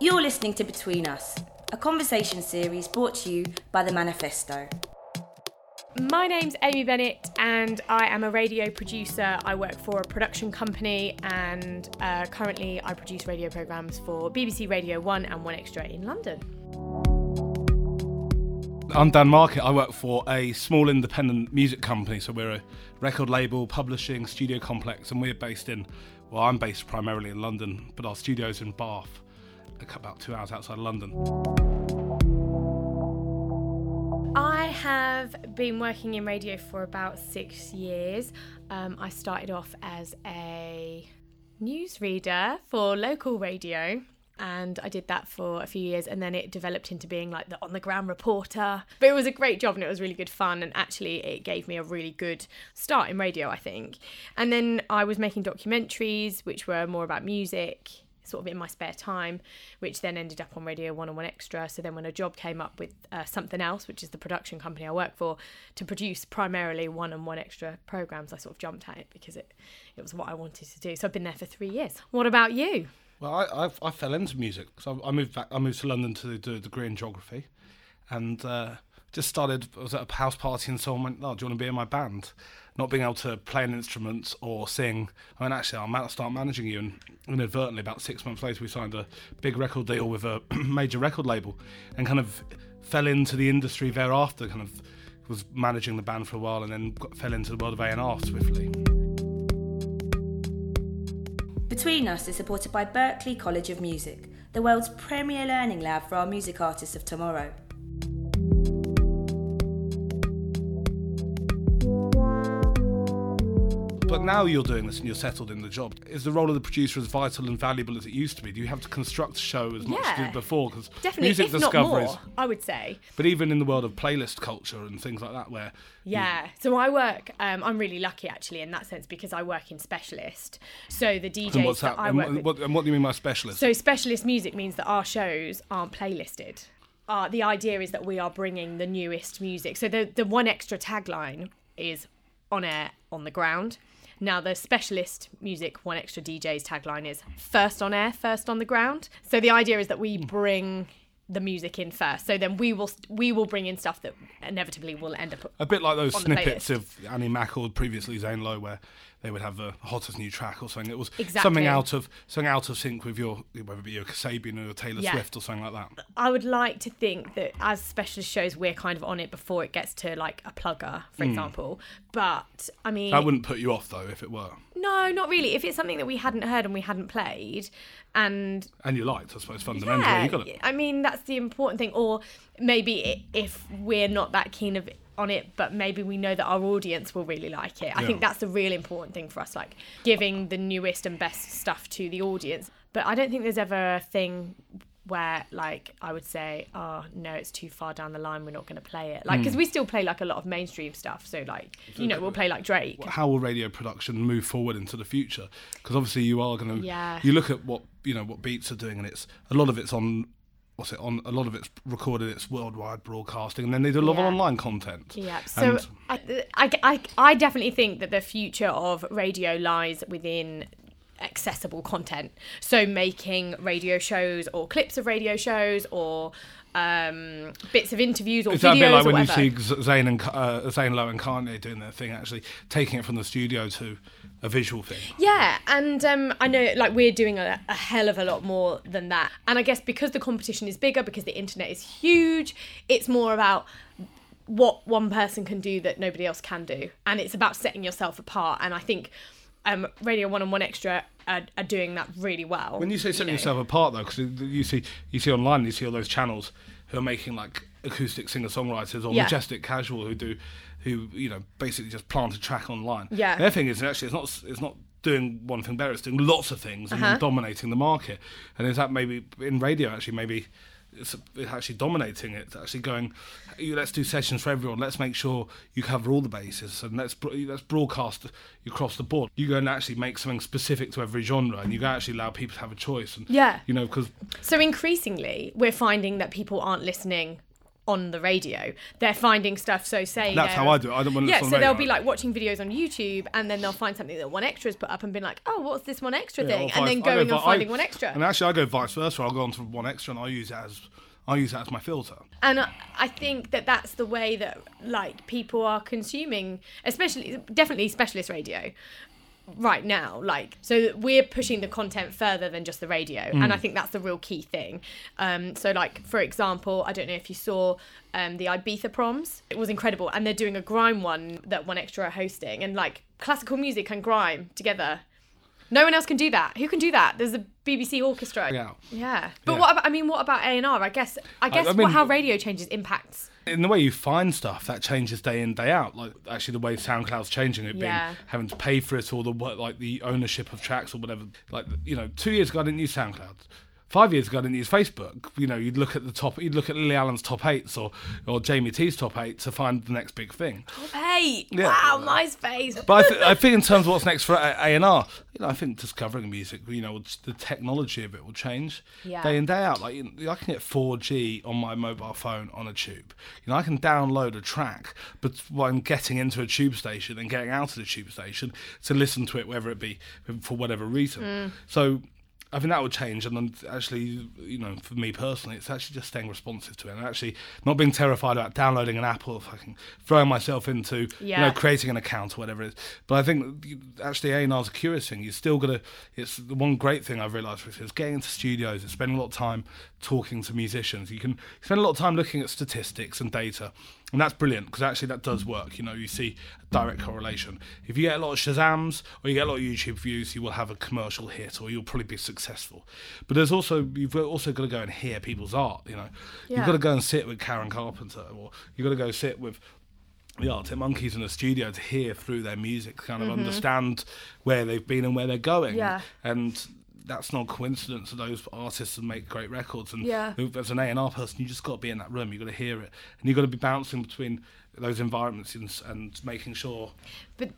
You're listening to Between Us, a conversation series brought to you by The Manifesto. My name's Amy Bennett, and I am a radio producer. I work for a production company, and uh, currently I produce radio programmes for BBC Radio 1 and 1 Extra in London. I'm Dan Market. I work for a small independent music company. So we're a record label, publishing, studio complex, and we're based in, well, I'm based primarily in London, but our studio's in Bath, about two hours outside London. I have been working in radio for about six years. Um, I started off as a newsreader for local radio and I did that for a few years and then it developed into being like the on the ground reporter. But it was a great job and it was really good fun and actually it gave me a really good start in radio, I think. And then I was making documentaries which were more about music sort of in my spare time, which then ended up on Radio 1 and 1 Extra. So then when a job came up with uh, something else, which is the production company I work for, to produce primarily 1 and 1 Extra programs, I sort of jumped at it because it, it was what I wanted to do. So I've been there for three years. What about you? Well, I, I, I fell into music. So I moved back. I moved to London to do a degree in geography, and uh, just started. Was at a house party, and someone went, "Oh, do you want to be in my band?" Not being able to play an instrument or sing. I mean, actually, I'll start managing you. And inadvertently, about six months later, we signed a big record deal with a major record label, and kind of fell into the industry thereafter. Kind of was managing the band for a while, and then got, fell into the world of A and R swiftly. Between Us is supported by Berklee College of Music, the world's premier learning lab for our music artists of tomorrow. But now you're doing this and you're settled in the job. Is the role of the producer as vital and valuable as it used to be? Do you have to construct a show as much as you did before? Because Definitely, music if not discoveries. more, I would say. But even in the world of playlist culture and things like that, where Yeah. So I work. Um, I'm really lucky actually in that sense because I work in specialist. So the DJs and what's that that? I and, work what, with. and what do you mean by specialist? So specialist music means that our shows aren't playlisted. Uh, the idea is that we are bringing the newest music. So the the one extra tagline is on air on the ground. Now the specialist music one extra DJ's tagline is first on air, first on the ground. So the idea is that we bring the music in first. So then we will we will bring in stuff that inevitably will end up a bit like those snippets of Annie Mac or previously Zane Lowe, where they would have the hottest new track or something. It was Exactly. something out of something out of sync with your whether it be your Kasabian or your Taylor Yeah. Swift or something like that. I would like to think that as specialist shows, we're kind of on it before it gets to like a plugger, for hmm. example. But I mean, That wouldn't put you off though if it were, no, not really. If it's something that we hadn't heard and we hadn't played, and and you liked, I suppose fundamentally. yeah, you got it. I mean that's the important thing. Or maybe if we're not that keen of on it, but maybe we know that our audience will really like it. I Yeah. think that's the real important thing for us, like giving the newest and best stuff to the audience. But I don't think there's ever a thing where like I would say, oh no, it's too far down the line. We're not going to play it. Like because Hmm. we still play like a lot of mainstream stuff. So like you know we'll play like Drake. How will radio production move forward into the future? Because obviously you are going to. Yeah. You look at what you know what Beats are doing, and it's a lot of it's on. What's it on? A lot of it's recorded. It's worldwide broadcasting, and then they do a lot Yeah. of online content. Yeah. So I, I, I definitely think that the future of radio lies within accessible content. So making radio shows or clips of radio shows or um, bits of interviews or Is that a bit like when whatever. you see Zane and uh, Zane Lowe and Kanye doing their thing, actually taking it from the studio to a visual thing? Yeah, and um, I know like we're doing a, a hell of a lot more than that. And I guess because the competition is bigger, because the internet is huge, it's more about what one person can do that nobody else can do. And it's about setting yourself apart. And I think um, Radio 1 and 1 Extra are, are doing that really well. When you say setting know. yourself apart, though, because you see you see online, you see all those channels who are making like acoustic singer songwriters or Yeah. majestic casual who do who you know basically just plant a track online. Yeah. Their thing is actually it's not it's not doing one thing better. It's doing lots of things and Uh-huh. then dominating the market. And is that maybe in radio actually maybe. It's it's actually dominating it. It's actually going. "You- Let's do sessions for everyone. Let's make sure you cover all the bases, and let's let's broadcast across the board. You go and actually make something specific to every genre, and you actually allow people to have a choice. And Yeah. you know, because So increasingly, we're finding that people aren't listening on the radio. They're finding stuff. So say That's how I do it. I don't want to yeah, so they'll be like watching videos on YouTube, and then they'll find something that One Extra's put up, and been like, "Oh, what's this One Extra Yeah, thing?" And then go going vi- and finding I- One Extra. And actually, I go vice versa. I'll go onto one extra and I use it as I use that as my filter. And I- I think that that's the way that like people are consuming, especially definitely specialist radio right now like so we're pushing the content further than just the radio and i think that's the real key thing. Um so like for example i don't know if you saw um the ibiza proms. It was incredible and they're doing a grime one that one extra are hosting and like classical music and grime together no one else can do that who can do that there's a bbc orchestra Yeah. yeah but Yeah. what about i mean what about a&r i guess i guess I what, how radio changes impacts In the way you find stuff, that changes day in day out. Like actually, the way SoundCloud's changing, it Yeah. being having to pay for it, or the what, like the ownership of tracks or whatever. Like you know, two years ago I didn't use SoundCloud. Five years ago I didn't use Facebook. You know, you'd look at the top, you'd look at Lily Allen's top eights or or Jamie T's top eight to find the next big thing. Hey, Yeah. wow, MySpace. But I, th- I think in terms of what's next for A and R, you know, I think discovering music, you know, the technology of it will change Yeah. day in day out. Like you know, I can get 4G on my mobile phone on a tube. You know, I can download a track, but when getting into a tube station and getting out of the tube station to listen to it, whether it be for whatever reason. Mm. So. I think that would change, and then actually, you know, for me personally, it's actually just staying responsive to it, and actually not being terrified about downloading an app or fucking throwing myself into, you know, creating an account or whatever it is. But I think actually A and R's a curious thing. You're still to. It's the one great thing I've realised with it is getting into studios and spending a lot of time talking to musicians. You can spend a lot of time looking at statistics and data, and that's brilliant because actually that does work. You know, you see a direct correlation. If you get a lot of Shazams or you get a lot of YouTube views, you will have a commercial hit or you'll probably be successful. But there's also you've also got to go and hear people's art. You know, Yeah. you've got to go and sit with Karen Carpenter or you've got to go sit with the Arctic Monkeys in the studio to hear through their music, kind of understand where they've been and where they're going. Mm-hmm. Yeah. And that's not a coincidence that those artists make great records. And Yeah. as an A and R person, you just got to be in that room. You got to hear it, and you got to be bouncing between those environments and, and making sure. But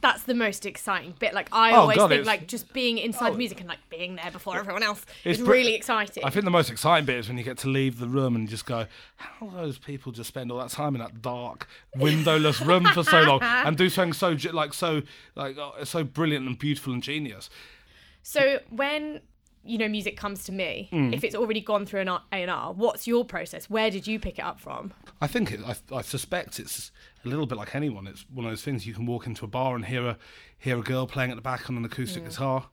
that's the most exciting bit. Like I Oh, always God, think, like just being inside Oh. music and like being there before everyone else It's is really exciting. I think the most exciting bit is when you get to leave the room and just go, how do those people just spend all that time in that dark, windowless room for so long and do something so like so like uh, so brilliant and beautiful and genius. So when you know music comes to me, Mm. if it's already gone through an A and R, what's your process? Where did you pick it up from? I think it, I, I suspect it's a little bit like anyone. It's one of those things you can walk into a bar and hear a hear a girl playing at the back on an acoustic guitar,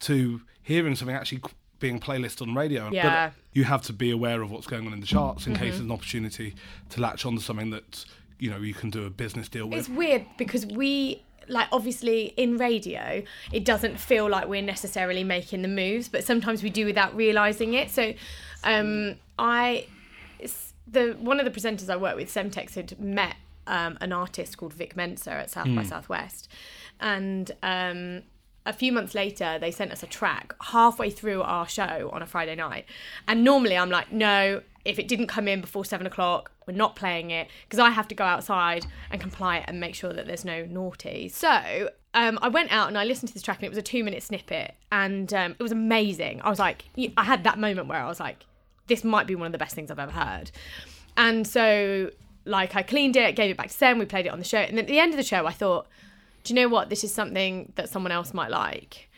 to hearing something actually being playlisted on radio. Yeah. But you have to be aware of what's going on in the charts in case there's an opportunity to latch onto something that you know you can do a business deal with. It's weird because we like obviously in radio it doesn't feel like we're necessarily making the moves but sometimes we do without realizing it. So um i the one of the presenters i work with semtex had met um, an artist called vic mensa at south by southwest. And um a few months later, they sent us a track halfway through our show on a Friday night. And normally I'm like, no, if it didn't come in before seven o'clock, we're not playing it because I have to go outside and comply and make sure that there's no naughty. So um, I went out and I listened to this track and it was a two minute snippet and um, it was amazing. I was like, I had that moment where I was like, this might be one of the best things I've ever heard. And so, like, I cleaned it, gave it back to Sam, we played it on the show. And at the end of the show, I thought, do you know what? This is something that someone else might like.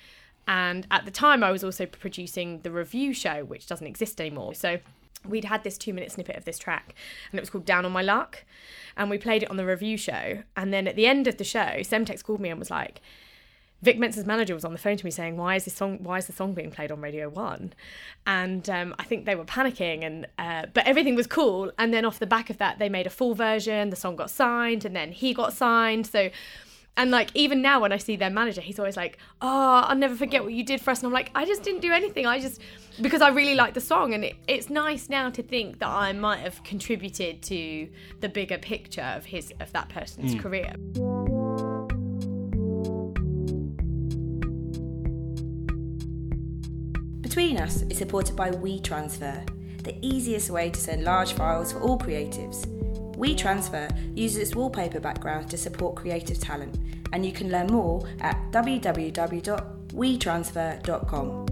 And at the time, I was also producing the review show, which doesn't exist anymore. So we'd had this two minute snippet of this track, and it was called Down on My Luck. And we played it on the review show. And then at the end of the show, Semtex called me and was like, Vic Mensa's manager was on the phone to me saying, "Why is this song? Why is the song being played on Radio One?" And um, I think they were panicking, and uh, but everything was cool. And then off the back of that, they made a full version. The song got signed, and then he got signed. So, and like even now, when I see their manager, he's always like, "Oh, I'll never forget what you did for us." And I'm like, "I just didn't do anything. I just because I really like the song, and it, it's nice now to think that I might have contributed to the bigger picture of his of that person's hmm. career." Between Us is supported by WeTransfer, the easiest way to send large files for all creatives. WeTransfer uses its wallpaper background to support creative talent, and you can learn more at www.wetransfer.com.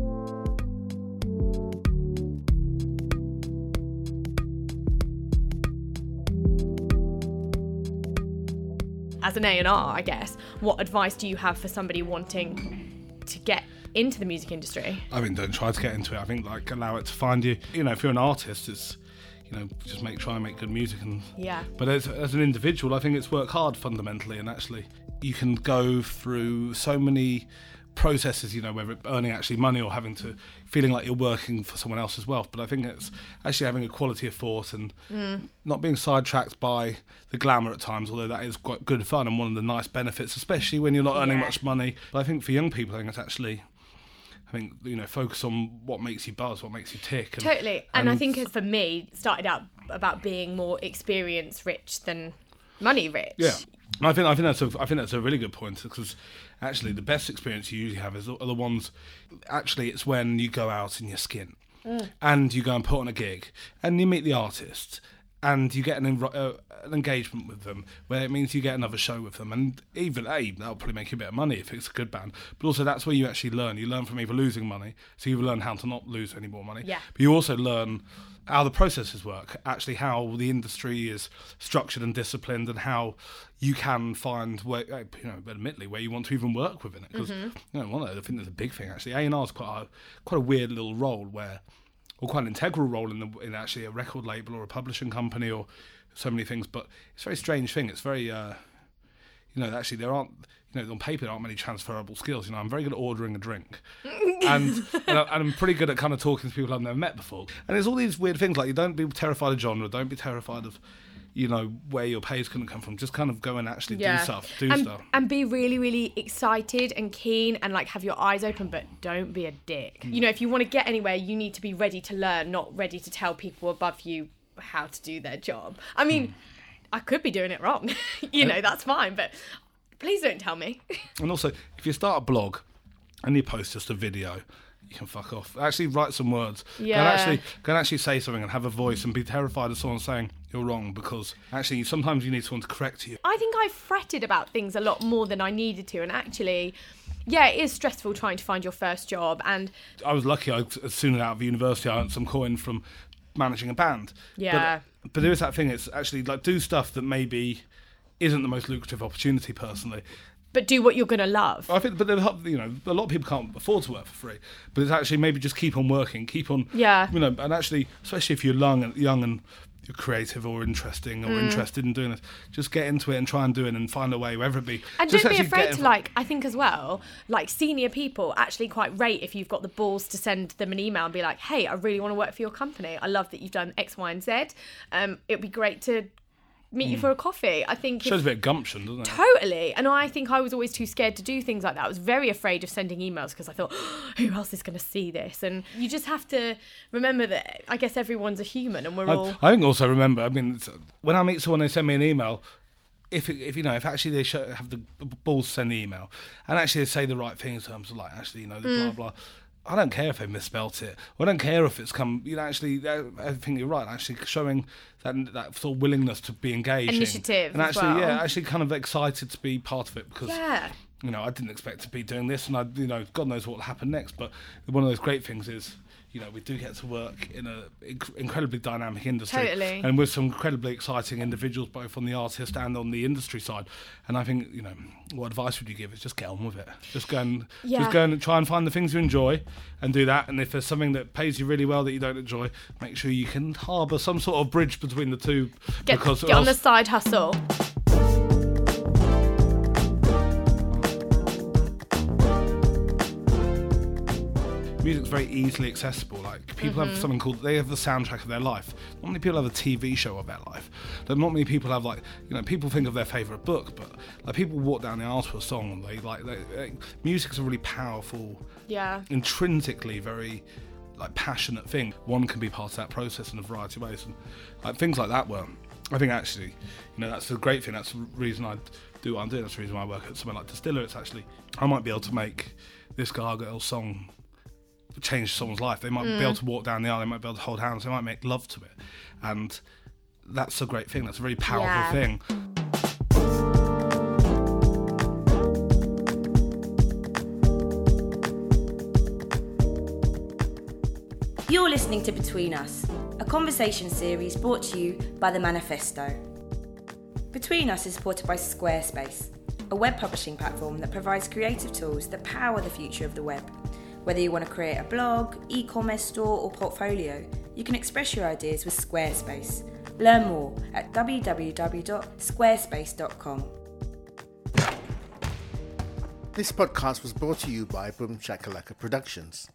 As an A&R, I guess, what advice do you have for somebody wanting to get into the music industry? I mean, don't try to get into it. I think like allow it to find you. You know, if you're an artist, it's you know just make try and make good music and Yeah. But as as an individual, I think it's work hard fundamentally, and actually you can go through so many processes. You know, whether it's earning actually money or having to feeling like you're working for someone else's wealth. But I think it's actually having a quality of thought and mm. not being sidetracked by the glamour at times. Although that is quite good fun and one of the nice benefits, especially when you're not earning Yeah. much money. But I think for young people, I think it's actually. I think you know, focus on what makes you buzz, what makes you tick. And, Totally. And, I think for me, started out about being more experience rich than money rich. Yeah, And I think I think that's a I think that's a really good point because actually the best experience you usually have is are the ones. Actually, it's when you go out in your skin, mm. and you go and put on a gig, and you meet the artist, and you get an uh, an engagement with them, where it means you get another show with them, and even a that'll probably make you a bit of money if it's a good band. But also that's where you actually learn. You learn from either losing money, so you learn how to not lose any more money. Yeah. But you also learn how the processes work, actually how the industry is structured and disciplined, and how you can find where, uh, you know, admittedly, where you want to even work within it. Because you know, one of the, I think there's a big thing actually. A and R is quite a quite a weird little role where, or quite an integral role in the in actually a record label or a publishing company or so many things. But it's a very strange thing. It's very uh, you know, actually there aren't, you know, on paper there aren't many transferable skills. You know, I'm very good at ordering a drink, and and, I, and I'm pretty good at kind of talking to people I've never met before. And there's all these weird things like you don't be terrified of genre, don't be terrified of, you know, where your pay is going to come from. Just kind of go and actually do stuff, do and, stuff. and be really, really excited and keen and like have your eyes open, but don't be a dick. Mm. You know, if you want to get anywhere, you need to be ready to learn, not ready to tell people above you how to do their job. I mean, Mm. I could be doing it wrong. you know, that's fine, but please don't tell me. And also, if you start a blog and you post just a video, you can fuck off. Actually, write some words. Yeah. and actually, can actually say something and have a voice and be terrified of someone saying you're wrong because actually sometimes you need someone to correct you. I think I fretted about things a lot more than I needed to, and actually. Yeah, it is stressful trying to find your first job, and I was lucky. I, as soon as out of university, I earned some coin from managing a band. Yeah. But, but there is that thing. It's actually like do stuff that maybe isn't the most lucrative opportunity personally. But do what you're gonna love. I think, but you know, a lot of people can't afford to work for free. But it's actually maybe just keep on working, keep on, Yeah. you know, and actually, especially if you're young and young and you're creative or interesting or Mm. interested in doing this, just get into it and try and do it and find a way, wherever it be. And Just don't be afraid to like. I think as well, like senior people actually quite rate if you've got the balls to send them an email and be like, "Hey, I really want to work for your company. I love that you've done X, Y, and Z. Um, it'd be great to meet you for a coffee." I think if- Hmm. Shows a bit of gumption, doesn't it? Totally. And I think I was always too scared to do things like that. I was very afraid of sending emails because I thought, who else is going to see this? And you just have to remember that I guess everyone's a human and we're all. I, I think also remember. I mean, when I meet someone, they send me an email. If, if you know, if actually they show, have the balls to send the email, and actually they say the right thing in terms of like actually, you know, Mm. blah blah. I don't care if they misspelt it. I don't care if it's come. You know, actually, I I think you're right. Actually, showing that that sort of willingness to be engaged, Initiative and actually, yeah, actually, kind of excited to be part of it because Yeah. you know, I didn't expect to be doing this, and I, you know, God knows what will happen next. But one of those great things is, you know, we do get to work in a inc- incredibly dynamic industry, Totally. and with some incredibly exciting individuals, both on the artist and on the industry side. And I think, you know, what advice would you give? Is just get on with it. Just go and Yeah. just go and try and find the things you enjoy, and do that. And if there's something that pays you really well that you don't enjoy, make sure you can harbour some sort of bridge between the two. Get, because get on the side hustle. Music's very easily accessible. Like people have mm-hmm. something called they have the soundtrack of their life. Not many people have a TV show of their life. Like, not many people have like you know people think of their favorite book, but like people walk down the aisle to a song and they like they, they, music's a really powerful, Yeah. intrinsically very like passionate thing. One can be part of that process in a variety of ways, and like things like that were. I think actually, you know, that's the great thing. That's the reason I do what I'm doing. That's the reason why I work at somewhere like Distiller. It's actually I might be able to make this Gargoyle song change someone's life. They might be able mm. to walk down the aisle. They might be able to hold hands. They might make love to it, and that's a great thing. That's a very powerful Yeah. thing. You're listening to Between Us, a conversation series brought to you by The Manifesto. Between Us is supported by Squarespace, a web publishing platform that provides creative tools that power the future of the web. Whether you want to create a blog, e commerce store, or portfolio, you can express your ideas with Squarespace. Learn more at www.squarespace.com. This podcast was brought to you by Boom Shakalaka Productions.